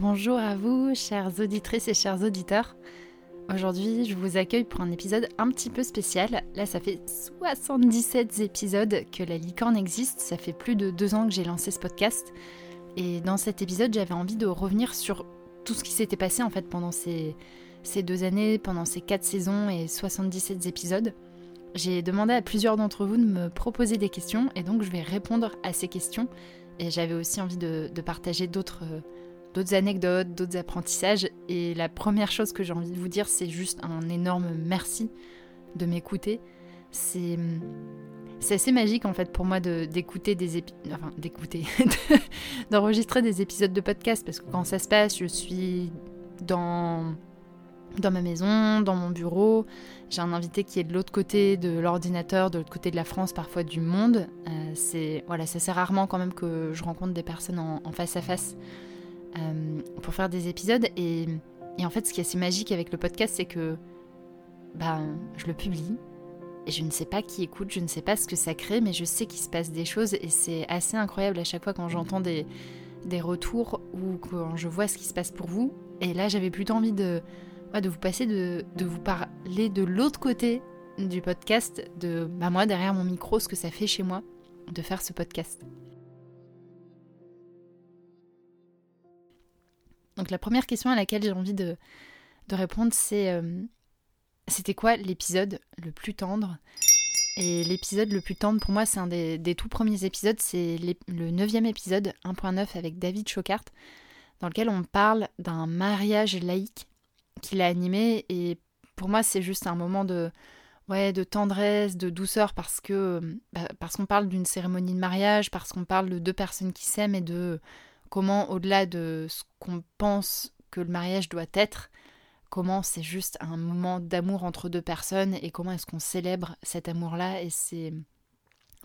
Bonjour à vous, chères auditrices et chers auditeurs. Aujourd'hui, je vous accueille pour un épisode un petit peu spécial. Là, ça fait 77 épisodes que la licorne existe. Ça fait plus de deux ans que j'ai lancé ce podcast. Et dans cet épisode, j'avais envie de revenir sur tout ce qui s'était passé en fait pendant ces, deux années, pendant ces quatre saisons et 77 épisodes. J'ai demandé à plusieurs d'entre vous de me proposer des questions et donc je vais répondre à ces questions. Et j'avais aussi envie de partager d'autres d'autres anecdotes, d'autres apprentissages. Et la première chose que j'ai envie de vous dire, c'est juste un énorme merci de m'écouter. C'est assez magique en fait pour moi d'écouter des épisodes, enfin d'écouter, d'enregistrer des épisodes de podcast parce que quand ça se passe, je suis dans ma maison, dans mon bureau. J'ai un invité qui est de l'autre côté de l'ordinateur, de l'autre côté de la France, parfois du monde. Euh, c'est voilà, rarement quand même que je rencontre des personnes en face à face. Euh, pour faire des épisodes. Et, en fait, ce qui est assez magique avec le podcast, c'est que bah, je le publie. Et je ne sais pas qui écoute, je ne sais pas ce que ça crée, mais je sais qu'il se passe des choses et c'est assez incroyable à chaque fois quand j'entends des, des retours ou quand je vois ce qui se passe pour vous. Et là, j'avais plutôt envie de, de vous passer, de, de vous parler de l'autre côté du podcast, de bah, moi derrière mon micro, ce que ça fait chez moi de faire ce podcast. Donc la première question à laquelle j'ai envie de, répondre, c'est euh, c'était quoi l'épisode le plus tendre? Et l'épisode le plus tendre pour moi, c'est un des, tout premiers épisodes, c'est le neuvième épisode 1.9 avec David Chocart, dans lequel on parle d'un mariage laïque qu'il a animé. Et pour moi, c'est juste un moment de, ouais, de tendresse, de douceur, parce que bah, parce qu'on parle d'une cérémonie de mariage, parce qu'on parle de deux personnes qui s'aiment et de comment au-delà de ce qu'on pense que le mariage doit être, comment c'est juste un moment d'amour entre deux personnes et comment est-ce qu'on célèbre cet amour-là. Et c'est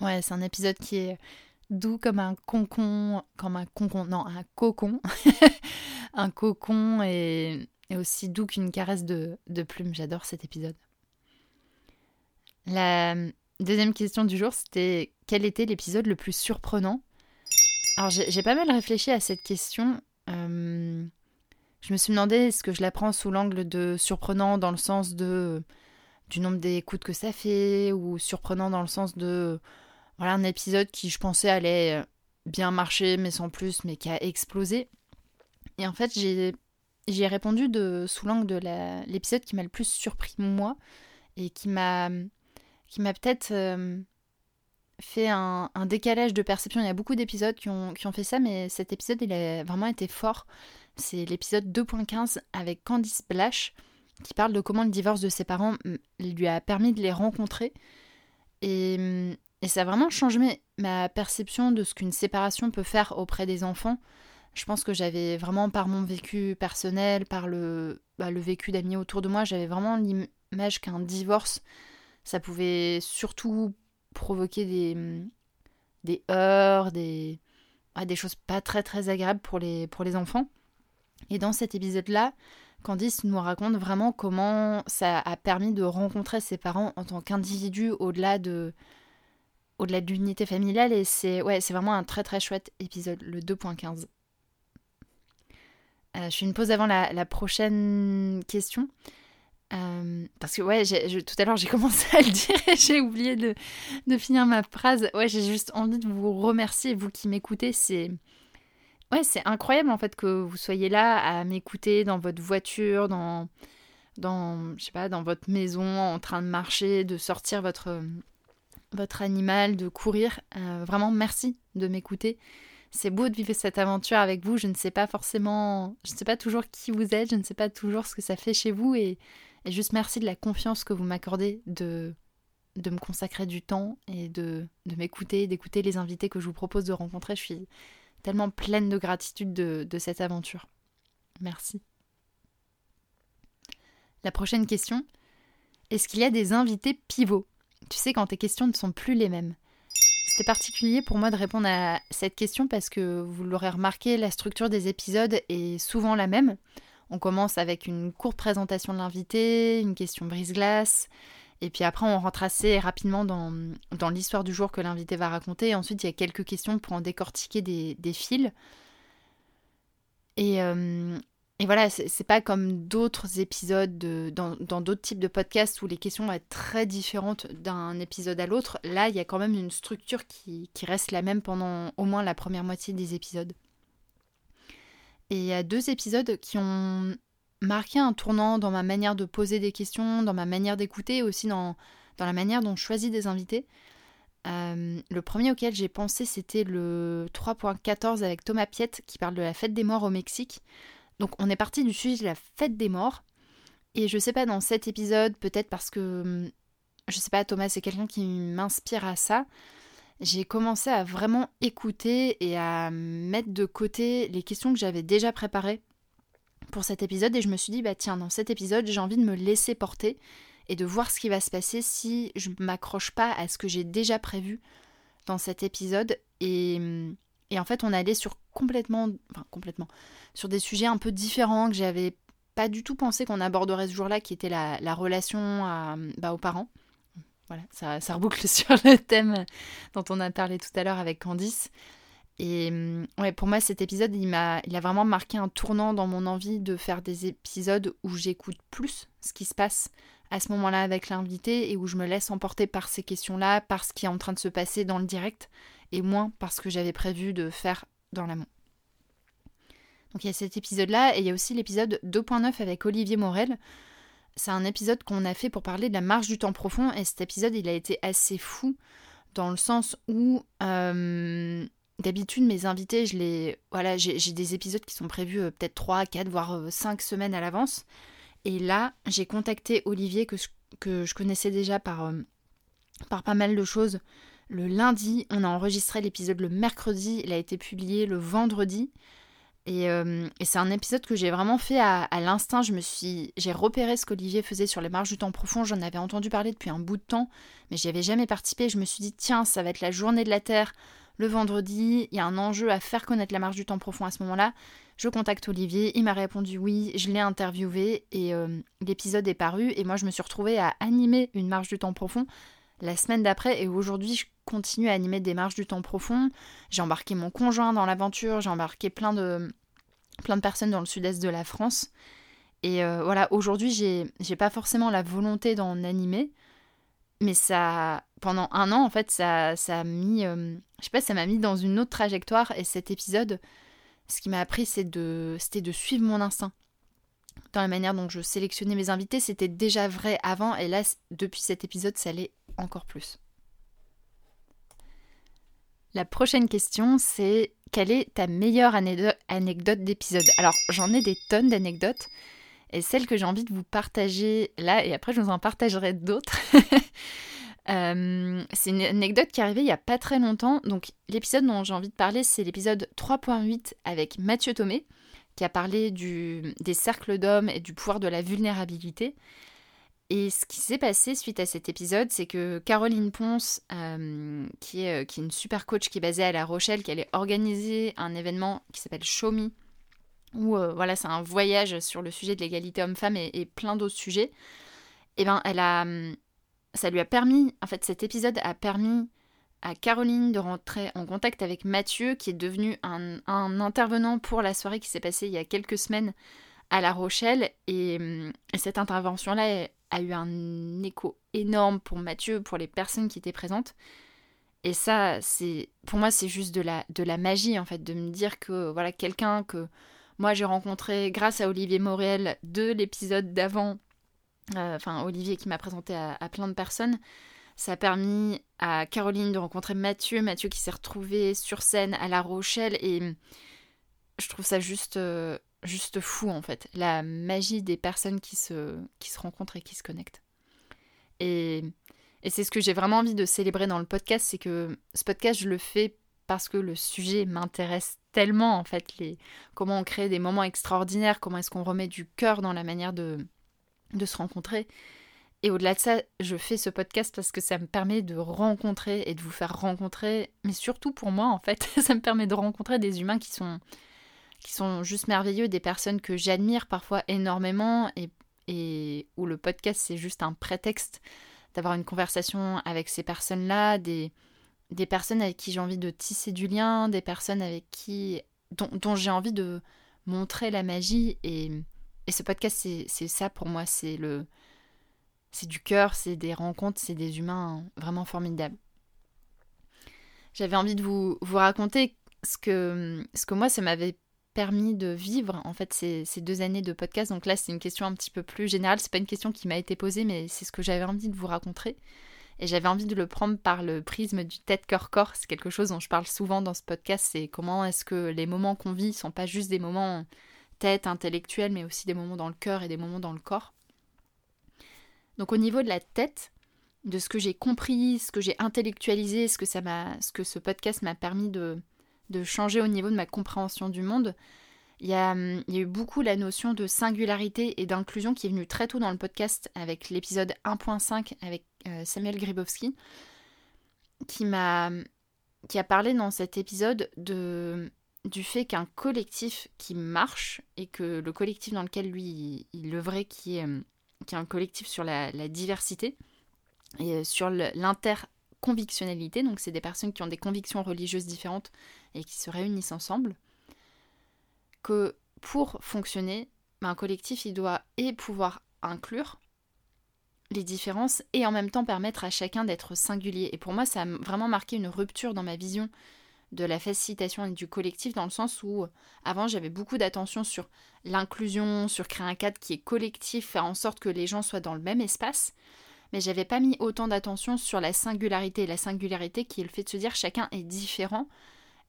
ouais, c'est un épisode qui est doux comme un concon, comme un concon, non, un cocon, un cocon et, aussi doux qu'une caresse de, de plume. J'adore cet épisode. La deuxième question du jour, c'était quel était l'épisode le plus surprenant alors j'ai pas mal réfléchi à cette question. Euh, je me suis demandé est-ce que je la prends sous l'angle de surprenant dans le sens de du nombre d'écoutes que ça fait ou surprenant dans le sens de voilà un épisode qui je pensais allait bien marcher mais sans plus mais qui a explosé. Et en fait j'ai répondu sous l'angle de l'épisode qui m'a le plus surpris moi et qui m'a qui m'a peut-être euh, fait un, décalage de perception. Il y a beaucoup d'épisodes qui ont, fait ça, mais cet épisode, il a vraiment été fort. C'est l'épisode 2.15 avec Candice Blash, qui parle de comment le divorce de ses parents lui a permis de les rencontrer. Et, ça a vraiment changé ma perception de ce qu'une séparation peut faire auprès des enfants. Je pense que j'avais vraiment, par mon vécu personnel, par le, bah, le vécu d'amis autour de moi, j'avais vraiment l'image qu'un divorce, ça pouvait surtout provoquer des, des heurts, des, des choses pas très très agréables pour les, pour les enfants. Et dans cet épisode-là, Candice nous raconte vraiment comment ça a permis de rencontrer ses parents en tant qu'individu au-delà de au-delà de l'unité familiale et c'est ouais, vraiment un très très chouette épisode, le 2.15. Euh, je fais une pause avant la, la prochaine question. Euh, parce que ouais, tout à l'heure j'ai commencé à le dire et j'ai oublié de, finir ma phrase. Ouais, j'ai juste envie de vous remercier, vous qui m'écoutez. C'est ouais, c'est incroyable en fait que vous soyez là à m'écouter dans votre voiture, dans dans je sais pas, dans votre maison, en train de marcher, de sortir votre votre animal, de courir. Euh, vraiment, merci de m'écouter. C'est beau de vivre cette aventure avec vous. Je ne sais pas forcément, je ne sais pas toujours qui vous êtes, je ne sais pas toujours ce que ça fait chez vous et et juste merci de la confiance que vous m'accordez de, me consacrer du temps et de, m'écouter, d'écouter les invités que je vous propose de rencontrer. Je suis tellement pleine de gratitude de, de cette aventure. Merci. La prochaine question. Est-ce qu'il y a des invités pivots? Tu sais quand tes questions ne sont plus les mêmes. C'était particulier pour moi de répondre à cette question parce que vous l'aurez remarqué, la structure des épisodes est souvent la même. On commence avec une courte présentation de l'invité, une question brise-glace, et puis après on rentre assez rapidement dans, l'histoire du jour que l'invité va raconter, ensuite il y a quelques questions pour en décortiquer des, fils. Et, et voilà, c'est pas comme d'autres épisodes dans d'autres types de podcasts où les questions vont être très différentes d'un épisode à l'autre. Là, il y a quand même une structure qui, qui, reste la même pendant au moins la première moitié des épisodes. Et il y a deux épisodes qui ont marqué un tournant dans ma manière de poser des questions, dans ma manière d'écouter, aussi dans, la manière dont je choisis des invités. Euh, le premier auquel j'ai pensé, c'était le 3.14 avec Thomas Piette qui parle de la fête des morts au Mexique. Donc on est parti du sujet de la fête des morts. Et je sais pas, dans cet épisode, peut-être parce que, je sais pas, Thomas, c'est quelqu'un qui m'inspire à ça. J'ai commencé à vraiment écouter et à mettre de côté les questions que j'avais déjà préparées pour cet épisode. Et je me suis dit, bah tiens, dans cet épisode, j'ai envie de me laisser porter et de voir ce qui va se passer si je m'accroche pas à ce que j'ai déjà prévu dans cet épisode. Et, en fait, on allait sur complètement, enfin complètement, sur des sujets un peu différents que j'avais pas du tout pensé qu'on aborderait ce jour-là, qui était la, la relation bah, aux parents. Voilà, ça, reboucle sur le thème dont on a parlé tout à l'heure avec Candice. Et ouais, pour moi, cet épisode, il m'a, il a vraiment marqué un tournant dans mon envie de faire des épisodes où j'écoute plus ce qui se passe à ce moment-là avec l'invité et où je me laisse emporter par ces questions-là, par ce qui est en train de se passer dans le direct et moins par ce que j'avais prévu de faire dans l'amont. Donc il y a cet épisode-là et il y a aussi l'épisode 2.9 avec Olivier Morel. C'est un épisode qu'on a fait pour parler de la marche du temps profond et cet épisode il a été assez fou dans le sens où euh, d'habitude mes invités, je les voilà, j'ai des épisodes qui sont prévus euh, peut-être 3, 4 voire 5 euh, semaines à l'avance et là, j'ai contacté Olivier que, que je connaissais déjà par, par pas mal de choses. Le lundi, on a enregistré l'épisode le mercredi, il a été publié le vendredi. Et, euh, c'est un épisode que j'ai vraiment fait à, l'instinct. Je me suis, j'ai repéré ce qu'Olivier faisait sur les marges du temps profond. J'en avais entendu parler depuis un bout de temps, mais j'y avais jamais participé. Je me suis dit tiens, ça va être la journée de la Terre le vendredi. Il y a un enjeu à faire connaître la marge du temps profond à ce moment-là. Je contacte Olivier, il m'a répondu oui, je l'ai interviewé et euh, l'épisode est paru et moi je me suis retrouvée à animer une marche du temps profond la semaine d'après et aujourd'hui je continue à animer des marches du temps profond. J'ai embarqué mon conjoint dans l'aventure, j'ai embarqué plein de, plein de personnes dans le sud-est de la France. Et euh, voilà, aujourd'hui j'ai, pas forcément la volonté d'en animer, mais ça, pendant un an en fait, ça, ça mis, euh, je sais pas, ça m'a mis dans une autre trajectoire et cet épisode, ce qui m'a appris, c'est de, c'était de suivre mon instinct. Dans la manière dont je sélectionnais mes invités, c'était déjà vrai avant, et là, depuis cet épisode, ça l'est encore plus. La prochaine question, c'est quelle est ta meilleure anecdote d'épisode? Alors, j'en ai des tonnes d'anecdotes, et celle que j'ai envie de vous partager là, et après je vous en partagerai d'autres, Euh, c'est une anecdote qui est arrivée il n'y a pas très longtemps. Donc l'épisode dont j'ai envie de parler, c'est l'épisode 3.8 avec Mathieu Thomé, qui a parlé des cercles d'hommes et du pouvoir de la vulnérabilité. Et ce qui s'est passé suite à cet épisode, c'est que Caroline Ponce, euh, qui, est, euh, qui est une super coach qui est basée à La Rochelle, qui allait organiser un événement qui s'appelle Show Me, où voilà, c'est un voyage sur le sujet de l'égalité homme-femme et, plein d'autres sujets. Et eh ben, elle a, ça lui a permis, en fait cet épisode a permis à Caroline de rentrer en contact avec Mathieu, qui est devenu un, intervenant pour la soirée qui s'est passée il y a quelques semaines à La Rochelle. Et, cette intervention-là a eu un écho énorme pour Mathieu, pour les personnes qui étaient présentes. Et ça, c'est pour moi, c'est juste de la, de la magie, en fait, de me dire que voilà quelqu'un que moi j'ai rencontré grâce à Olivier Morel de l'épisode d'avant euh, enfin Olivier qui m'a présenté à, plein de personnes. Ça a permis à Caroline de rencontrer Mathieu, Mathieu qui s'est retrouvé sur scène à La Rochelle et je trouve ça juste, euh, juste fou en fait, la magie des personnes qui se, qui se rencontrent et qui se connectent. Et, et c'est ce que j'ai vraiment envie de célébrer dans le podcast, c'est que ce podcast je le fais parce que le sujet m'intéresse tellement en fait, les, comment on crée des moments extraordinaires, comment est-ce qu'on remet du cœur dans la manière de, de se rencontrer. Et au-delà de ça, je fais ce podcast parce que ça me permet de rencontrer et de vous faire rencontrer, mais surtout pour moi en fait, ça me permet de rencontrer des humains qui sont qui sont juste merveilleux, des personnes que j'admire parfois énormément et, et où le podcast c'est juste un prétexte d'avoir une conversation avec ces personnes-là, des, des personnes avec qui j'ai envie de tisser du lien, des personnes avec qui dont, j'ai envie de montrer la magie. Et, et ce podcast, c'est ça pour moi. C'est le, c'est du cœur, c'est des rencontres, c'est des humains vraiment formidables. J'avais envie de vous, vous raconter ce que, ce que moi, ça m'avait permis de vivre en fait ces, deux années de podcast. Donc là, c'est une question un petit peu plus générale. C'est pas une question qui m'a été posée, mais c'est ce que j'avais envie de vous raconter. Et j'avais envie de le prendre par le prisme du tête-cœur-corps. C'est quelque chose dont je parle souvent dans ce podcast. C'est comment est-ce que les moments qu'on vit sont pas juste des moments tête, intellectuels, mais aussi des moments dans le cœur et des moments dans le corps. Donc au niveau de la tête, de ce que j'ai compris, ce que j'ai intellectualisé, ce que, ça m'a, ce que ce podcast m'a permis de, changer au niveau de ma compréhension du monde, il y, a, il eu beaucoup la notion de singularité et d'inclusion qui est venue très tôt dans le podcast avec l'épisode 1.5 avec euh, Samuel Gribowski, qui m'a qui a parlé dans cet épisode de du fait qu'un collectif qui marche et que le collectif dans lequel lui il, œuvrait qui est qui est un collectif sur la, diversité et euh, sur l'interconvictionnalité. Donc, c'est des personnes qui ont des convictions religieuses différentes et qui se réunissent ensemble. Que pour fonctionner, ben, un collectif, il doit et pouvoir inclure les différences et en même temps permettre à chacun d'être singulier. Et pour moi, ça a vraiment marqué une rupture dans ma vision de la facilitation et du collectif dans le sens où avant j'avais beaucoup d'attention sur l'inclusion, sur créer un cadre qui est collectif, faire en sorte que les gens soient dans le même espace, mais j'avais pas mis autant d'attention sur la singularité, la singularité qui est le fait de se dire chacun est différent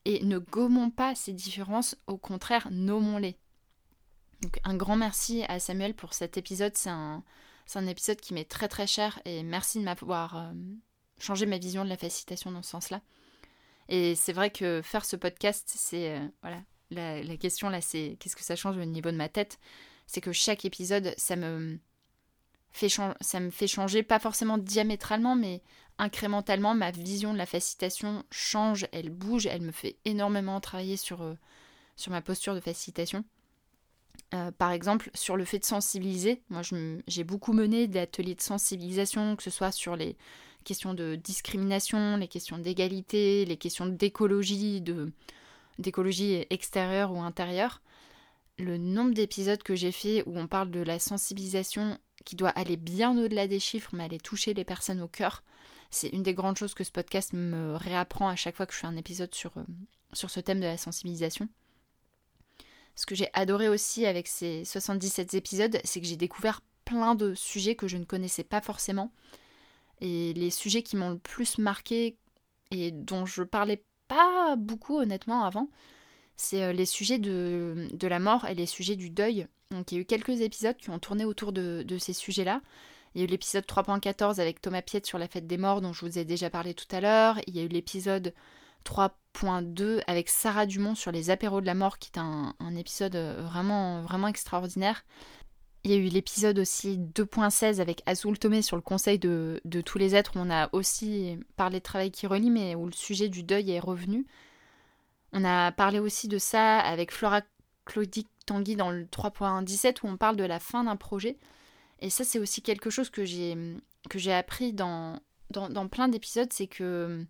et ne gommons pas ces différences, au contraire nommons-les. Donc un grand merci à Samuel pour cet épisode, c'est un, épisode qui m'est très très cher et merci de m'avoir euh, changé ma vision de la facilitation dans ce sens-là. Et c'est vrai que faire ce podcast, c'est. Euh, voilà. La, question là, c'est qu'est-ce que ça change au niveau de ma tête? C'est que chaque épisode, ça me, fait changer, pas forcément diamétralement, mais incrémentalement. Ma vision de la facilitation change, elle bouge, elle me fait énormément travailler sur, euh, sur ma posture de facilitation. Euh, par exemple, sur le fait de sensibiliser, moi j'ai beaucoup mené d'ateliers de sensibilisation, que ce soit sur les, questions de discrimination, les questions d'égalité, les questions d'écologie, d'écologie extérieure ou intérieure. Le nombre d'épisodes que j'ai fait où on parle de la sensibilisation qui doit aller bien au-delà des chiffres, mais aller toucher les personnes au cœur, c'est une des grandes choses que ce podcast me réapprend à chaque fois que je fais un épisode sur, euh, sur ce thème de la sensibilisation. Ce que j'ai adoré aussi avec ces 77 épisodes, c'est que j'ai découvert plein de sujets que je ne connaissais pas forcément et les sujets qui m'ont le plus marqué et dont je parlais pas beaucoup honnêtement avant, c'est euh, les sujets de, de, la mort et les sujets du deuil. Donc il y a eu quelques épisodes qui ont tourné autour de, ces sujets-là. Il y a eu l'épisode 3.14 avec Thomas Piette sur la fête des morts dont je vous ai déjà parlé tout à l'heure. Il y a eu l'épisode 3.2 avec Sarah Dumont sur les apéros de la mort qui est un, un épisode euh, vraiment, vraiment extraordinaire. Il y a eu l'épisode aussi 2.16 avec Azul Tomé sur le conseil de, tous les êtres où on a aussi parlé de travail qui relie mais où le sujet du deuil est revenu. On a parlé aussi de ça avec Flora Claudic Tanguy dans le 3.17 où on parle de la fin d'un projet. Et ça c'est aussi quelque chose que j'ai, que j'ai appris dans, dans, dans plein d'épisodes, c'est que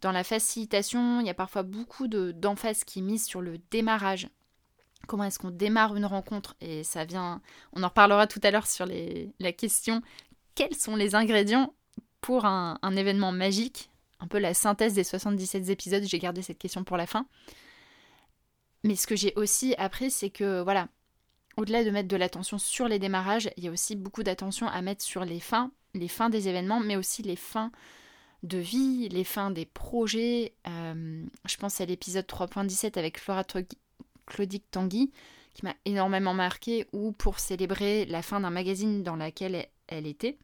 dans la facilitation, il y a parfois beaucoup de, d'emphase qui est mise sur le démarrage comment est-ce qu'on démarre une rencontre et ça vient on en reparlera tout à l'heure sur la question quels sont les ingrédients pour un, événement magique? Un peu la synthèse des 77 épisodes j'ai gardé cette question pour la fin mais ce que j'ai aussi appris c'est que voilà au-delà de mettre de l'attention sur les démarrages il y a aussi beaucoup d'attention à mettre sur les fins les fins des événements mais aussi les fins de vie, les fins des projets. Euh, je pense à l'épisode 3.17 avec Flora Claudique Tanguy, qui m'a énormément marqué, ou pour célébrer la fin d'un magazine dans laquelle elle était,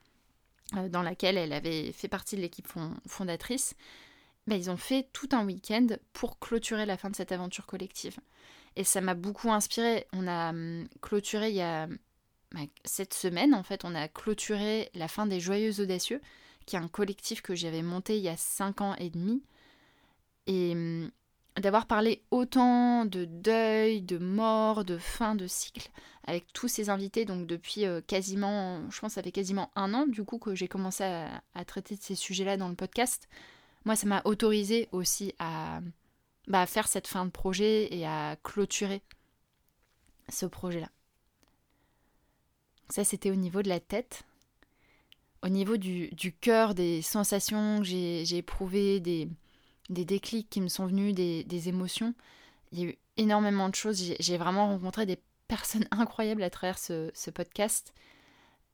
euh, dans laquelle elle avait fait partie de l'équipe fondatrice, bah, ils ont fait tout un week-end pour clôturer la fin de cette aventure collective. Et ça m'a beaucoup inspiré. On a hum, clôturé il y a cette semaine, en fait, on a clôturé la fin des Joyeux Audacieux, qui est un collectif que j'avais monté il y a 5 ans et demi. Et hum, d'avoir parlé autant de deuil, de mort, de fin de cycle avec tous ces invités, donc depuis euh, quasiment, je pense ça fait quasiment un an du coup que j'ai commencé à, traiter de ces sujets-là dans le podcast. Moi, ça m'a autorisé aussi à, bah, faire cette fin de projet et à clôturer ce projet-là. Ça, c'était au niveau de la tête. Au niveau du, cœur, des sensations que j'ai éprouvées, des, des déclics qui me sont venus, des, émotions, il y a eu énormément de choses. J'ai vraiment rencontré des personnes incroyables à travers ce, podcast.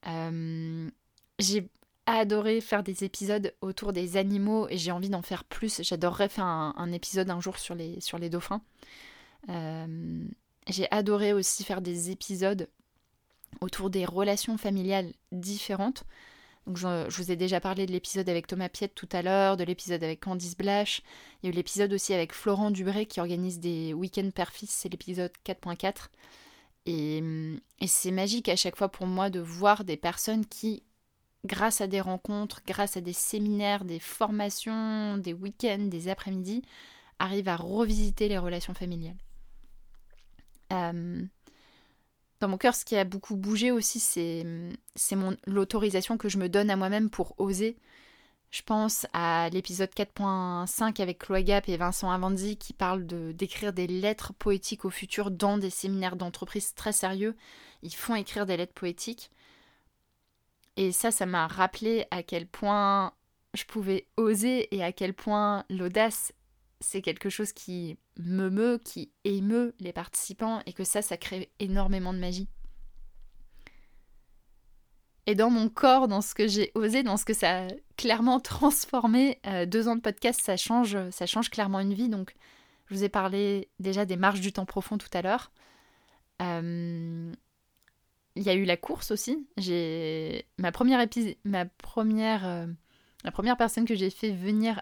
Euh, j'ai adoré faire des épisodes autour des animaux et j'ai envie d'en faire plus. J'adorerais faire un, épisode un jour sur les, sur les dauphins. Euh, j'ai adoré aussi faire des épisodes autour des relations familiales différentes. Je, vous ai déjà parlé de l'épisode avec Thomas Piette tout à l'heure, de l'épisode avec Candice Blash. Il y a eu l'épisode aussi avec Florent Dubré qui organise des week-ends père-fils, c'est l'épisode 4.4. Et, et c'est magique à chaque fois pour moi de voir des personnes qui, grâce à des rencontres, grâce à des séminaires, des formations, des week-ends, des après-midi, arrivent à revisiter les relations familiales. Euh, dans mon cœur, ce qui a beaucoup bougé aussi, c'est, c'est l'autorisation que je me donne à moi-même pour oser. Je pense à l'épisode 4.5 avec Chloé Gap et Vincent Avanzi qui parlent de, d'écrire des lettres poétiques au futur dans des séminaires d'entreprise très sérieux. Ils font écrire des lettres poétiques. Et ça, ça m'a rappelé à quel point je pouvais oser et à quel point l'audace c'est quelque chose qui me meut, qui émeut les participants et que ça, ça crée énormément de magie. Et dans mon corps, dans ce que j'ai osé, dans ce que ça a clairement transformé, euh, deux ans de podcast, ça change, ça change clairement une vie. Donc, je vous ai parlé déjà des marches du temps profond tout à l'heure. Euh, il y a eu la course aussi. J'ai ma première épisode, ma première euh, la première personne que j'ai fait venir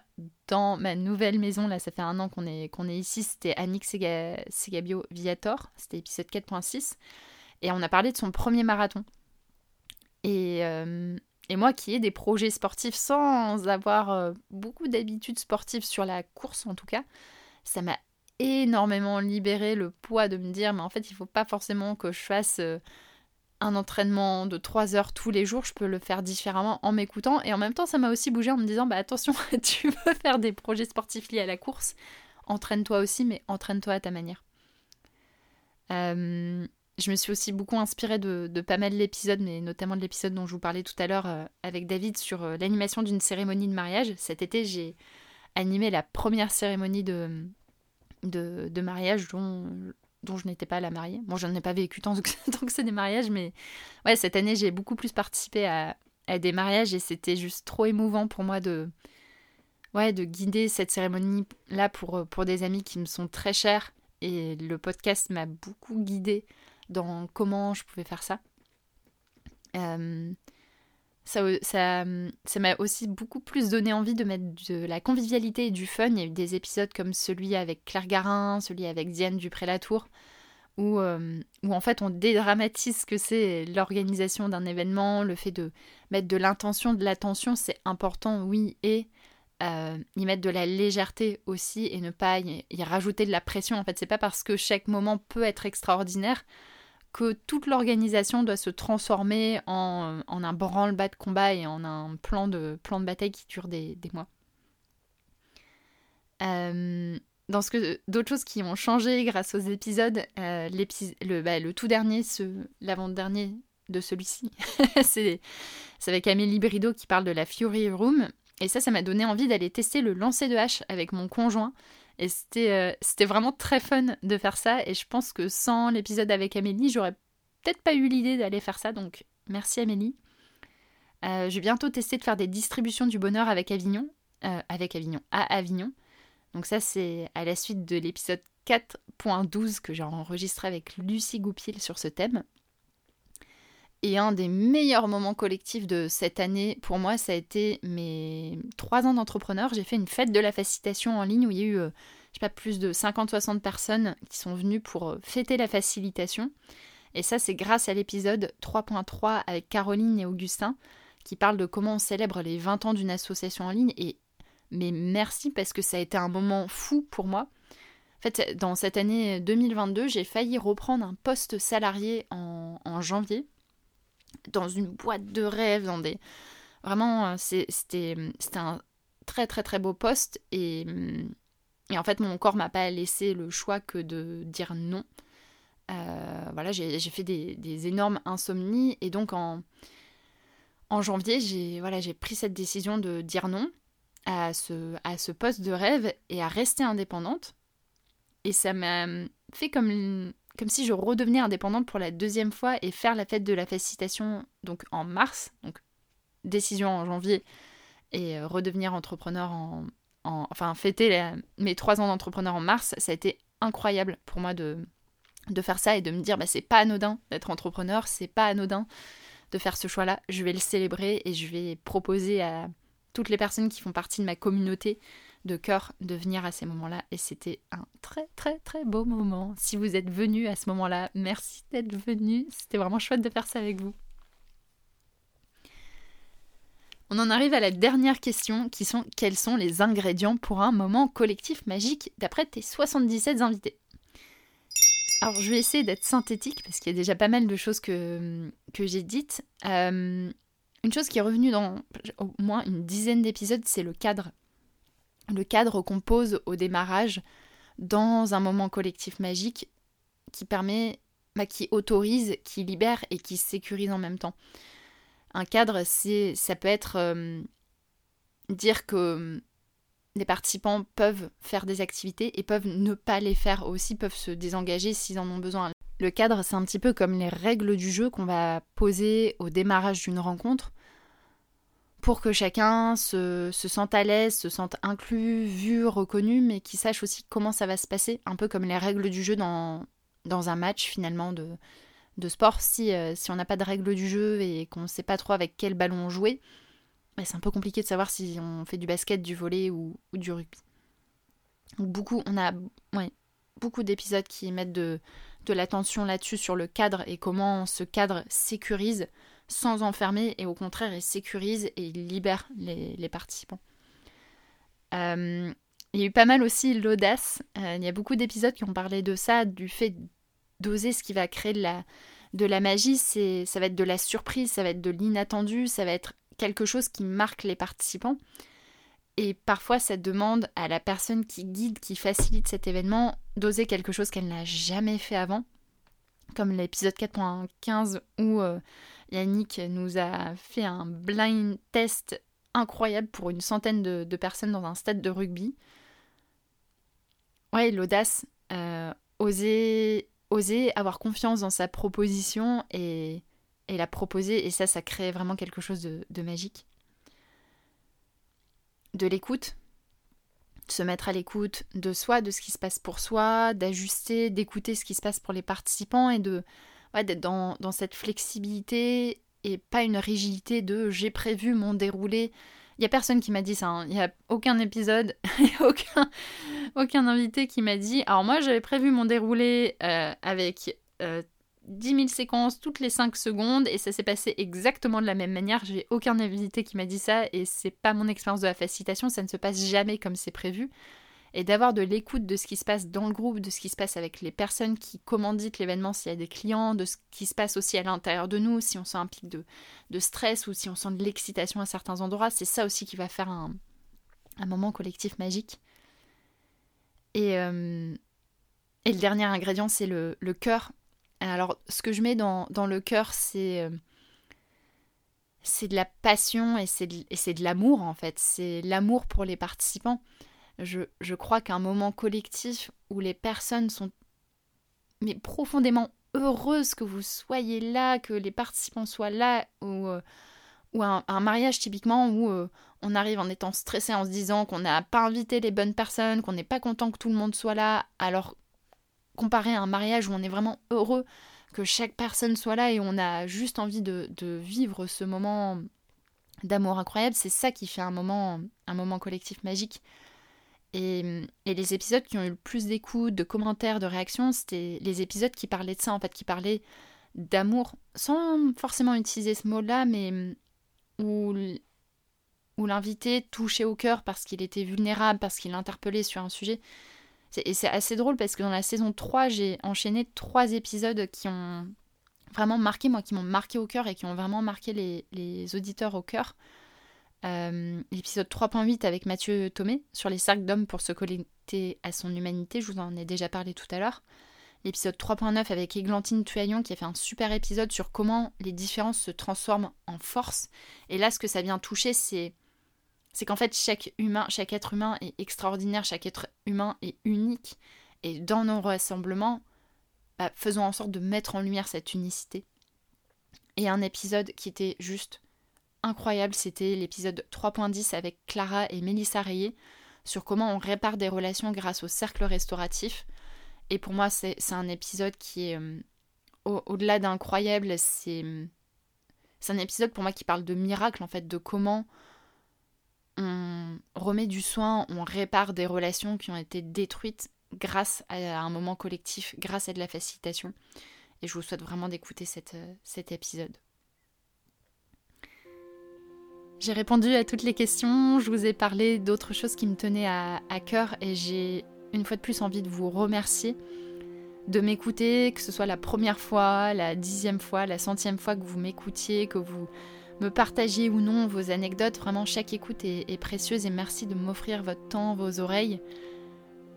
dans ma nouvelle maison, là ça fait un an qu'on est, qu'on est ici, c'était Annick Segabio Viator, c'était épisode 4.6, et on a parlé de son premier marathon. Et, euh, moi qui ai des projets sportifs sans avoir euh, beaucoup d'habitudes sportives sur la course en tout cas, ça m'a énormément libéré le poids de me dire mais en fait il faut pas forcément que je fasse... Euh, un entraînement de 3 heures tous les jours, je peux le faire différemment en m'écoutant. Et en même temps, ça m'a aussi bougé en me disant, bah attention, tu veux faire des projets sportifs liés à la course, entraîne-toi aussi, mais entraîne-toi à ta manière. Euh, je me suis aussi beaucoup inspirée de, pas mal d'épisodes, mais notamment de l'épisode dont je vous parlais tout à l'heure euh, avec David sur euh, l'animation d'une cérémonie de mariage. Cet été, j'ai animé la première cérémonie de, de, de mariage dont dont je n'étais pas la mariée. Bon, j'en ai pas vécu tant que, c'est des mariages, mais ouais, cette année, j'ai beaucoup plus participé à, des mariages et c'était juste trop émouvant pour moi de, ouais, de guider cette cérémonie-là pour, pour des amis qui me sont très chers. Et le podcast m'a beaucoup guidée dans comment je pouvais faire ça. Euh, ça, ça, m'a aussi beaucoup plus donné envie de mettre de la convivialité et du fun. Il y a eu des épisodes comme celui avec Claire Garin, celui avec Diane Dupré-Latour, où, où en fait on dédramatise ce que c'est l'organisation d'un événement, le fait de mettre de l'intention, de l'attention, c'est important, oui, et euh, y mettre de la légèreté aussi et ne pas y, y rajouter de la pression. En fait, c'est pas parce que chaque moment peut être extraordinaire que toute l'organisation doit se transformer en, un branle-bas de combat et en un plan de, bataille qui dure des, mois. Euh, dans ce que d'autres choses qui ont changé grâce aux épisodes, euh, le, bah, le, tout dernier, l'avant-dernier de celui-ci, c'est avec Amélie Brideau qui parle de la Fury Room. Et ça, ça m'a donné envie d'aller tester le lancer de hache avec mon conjoint. Et euh, c'était vraiment très fun de faire ça. Et je pense que sans l'épisode avec Amélie, j'aurais peut-être pas eu l'idée d'aller faire ça. Donc merci Amélie. Euh, je vais bientôt tester de faire des distributions du bonheur avec Avignon. Euh, avec Avignon, à Avignon. Donc ça c'est à la suite de l'épisode 4.12 que j'ai enregistré avec Lucie Goupil sur ce thème. Et un des meilleurs moments collectifs de cette année, pour moi, ça a été mes trois ans d'entrepreneur. J'ai fait une fête de la facilitation en ligne où il y a eu, euh, je sais pas, plus de 50-60 personnes qui sont venues pour euh, fêter la facilitation. Et ça, c'est grâce à l'épisode 3.3 avec Caroline et Augustin qui parle de comment on célèbre les 20 ans d'une association en ligne. Et mais merci parce que ça a été un moment fou pour moi. En fait, dans cette année 2022, j'ai failli reprendre un poste salarié en, en janvier dans une boîte de rêve, dans des... Vraiment, euh, c'était un très très très beau poste et, et en fait mon corps m'a pas laissé le choix que de dire non. voilà, j'ai fait des, énormes insomnies et donc en, en janvier, j'ai voilà, pris cette décision de dire non à ce, à ce poste de rêve et à rester indépendante. Et ça m'a fait comme, comme si je redevenais indépendante pour la deuxième fois et faire la fête de la facilitation donc en mars, donc décision en janvier et euh, redevenir entrepreneur en, enfin fêter mes trois ans d'entrepreneur en mars, ça a été incroyable pour moi de, de faire ça et de me dire bah c'est pas anodin d'être entrepreneur, c'est pas anodin de faire ce choix-là. Je vais le célébrer et je vais proposer à toutes les personnes qui font partie de ma communauté de cœur de venir à ces moments-là. Et c'était un très très très beau moment. Si vous êtes venu à ce moment-là, merci d'être venu. C'était vraiment chouette de faire ça avec vous. On en arrive à la dernière question qui sont quels sont les ingrédients pour un moment collectif magique d'après tes 77 invités? Alors, je vais essayer d'être synthétique parce qu'il y a déjà pas mal de choses que, j'ai dites. Euh, une chose qui est revenue dans au moins une dizaine d'épisodes, c'est le cadre. Le cadre qu'on pose au démarrage dans un moment collectif magique qui permet, bah, qui autorise, qui libère et qui sécurise en même temps. Un cadre, ça peut être euh, dire que les participants peuvent faire des activités et peuvent ne pas les faire aussi, peuvent se désengager s'ils en ont besoin. Le cadre, c'est un petit peu comme les règles du jeu qu'on va poser au démarrage d'une rencontre pour que chacun se, sente à l'aise, se sente inclus, vu, reconnu, mais qui sache aussi comment ça va se passer, un peu comme les règles du jeu dans, dans un match finalement de, de sport. Si, euh, si on n'a pas de règles du jeu et qu'on ne sait pas trop avec quel ballon jouer, c'est un peu compliqué de savoir si on fait du basket, du volet ou, du rugby. beaucoup, on a beaucoup d'épisodes qui mettent de, de l'attention là-dessus sur le cadre et comment ce cadre sécurise sans enfermer et au contraire il sécurise et il libère les, participants. Euh, il y a eu pas mal aussi l'audace. Euh, il y a beaucoup d'épisodes qui ont parlé de ça, du fait d'oser ce qui va créer de la, de la magie. C'est, ça va être de la surprise, ça va être de l'inattendu, ça va être quelque chose qui marque les participants. Et parfois, ça demande à la personne qui guide, qui facilite cet événement, d'oser quelque chose qu'elle n'a jamais fait avant. Comme l'épisode 4.15 où euh, Yannick nous a fait un blind test incroyable pour une centaine de, personnes dans un stade de rugby. Ouais, l'audace, euh, oser, oser avoir confiance dans sa proposition et, et la proposer, et ça, ça crée vraiment quelque chose de, magique. De l'écoute, se mettre à l'écoute de soi, de ce qui se passe pour soi, d'ajuster, d'écouter ce qui se passe pour les participants et de d'être dans, cette flexibilité et pas une rigidité de j'ai prévu mon déroulé. Il y a personne qui m'a dit ça, hein. il n'y a aucun épisode, aucun, aucun invité qui m'a dit alors moi j'avais prévu mon déroulé euh, avec euh, 10 000 séquences toutes les 5 secondes et ça s'est passé exactement de la même manière. J'ai aucun invité qui m'a dit ça et c'est pas mon expérience de la facilitation, ça ne se passe jamais comme c'est prévu. Et d'avoir de l'écoute de ce qui se passe dans le groupe, de ce qui se passe avec les personnes qui commanditent l'événement s'il y a des clients, de ce qui se passe aussi à l'intérieur de nous, si on sent un pic de, de stress ou si on sent de l'excitation à certains endroits, c'est ça aussi qui va faire un, moment collectif magique. Et, euh, et le dernier ingrédient, c'est le, le cœur alors, ce que je mets dans, le cœur, c'est euh, c'est de la passion et c'est de, l'amour en fait. C'est l'amour pour les participants. Je, crois qu'un moment collectif où les personnes sont mais profondément heureuses que vous soyez là, que les participants soient là, ou, euh, un, mariage typiquement où euh, on arrive en étant stressé en se disant qu'on n'a pas invité les bonnes personnes, qu'on n'est pas content que tout le monde soit là, alors comparé à un mariage où on est vraiment heureux que chaque personne soit là et on a juste envie de, vivre ce moment d'amour incroyable, c'est ça qui fait un moment, un moment collectif magique. Et, les épisodes qui ont eu le plus d'écoute, de commentaires, de réactions, c'était les épisodes qui parlaient de ça, en fait, qui parlaient d'amour, sans forcément utiliser ce mot-là, mais où, où l'invité touchait au cœur parce qu'il était vulnérable, parce qu'il interpellait sur un sujet. Et c'est assez drôle parce que dans la saison 3, j'ai enchaîné trois épisodes qui ont vraiment marqué, moi, qui m'ont marqué au cœur et qui ont vraiment marqué les, auditeurs au cœur. Euh, l'épisode 3.8 avec Mathieu Thomé sur les cercles d'hommes pour se connecter à son humanité, je vous en ai déjà parlé tout à l'heure. l'épisode 3.9 avec Églantine Tuaillon qui a fait un super épisode sur comment les différences se transforment en force. Et là, ce que ça vient toucher, c'est c'est qu'en fait chaque humain, chaque être humain est extraordinaire, chaque être humain est unique. Et dans nos rassemblements, bah, faisons en sorte de mettre en lumière cette unicité. Et un épisode qui était juste incroyable, c'était l'épisode 3.10 avec Clara et Mélissa Rayet sur comment on répare des relations grâce au cercle restauratif. Et pour moi, c'est un épisode qui est euh, au-delà d'incroyable, c'est un épisode pour moi qui parle de miracle en fait, de comment on remet du soin, on répare des relations qui ont été détruites grâce à un moment collectif, grâce à de la facilitation. Et je vous souhaite vraiment d'écouter euh, cet épisode. J'ai répondu à toutes les questions, je vous ai parlé d'autres choses qui me tenaient à, cœur et j'ai une fois de plus envie de vous remercier de m'écouter, que ce soit la première fois, la dixième fois, la centième fois que vous m'écoutiez, que vous me partagiez ou non vos anecdotes. Vraiment, chaque écoute est, précieuse et merci de m'offrir votre temps, vos oreilles.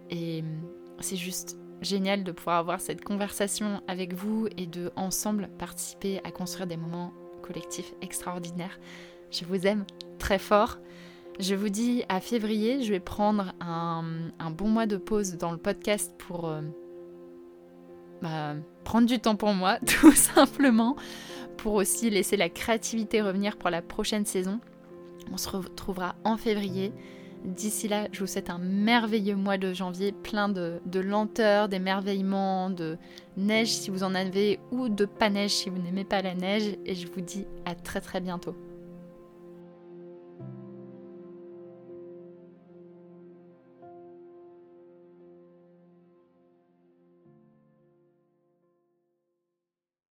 Et c'est juste génial de pouvoir avoir cette conversation avec vous et de ensemble participer à construire des moments collectifs extraordinaires. Je vous aime très fort. Je vous dis à février, je vais prendre un, bon mois de pause dans le podcast pour euh, bah, prendre du temps pour moi, tout simplement, pour aussi laisser la créativité revenir pour la prochaine saison. On se retrouvera en février. D'ici là, je vous souhaite un merveilleux mois de janvier, plein de, de lenteur, d'émerveillement, de neige si vous en avez, ou de pas neige si vous n'aimez pas la neige. Et je vous dis à très très bientôt.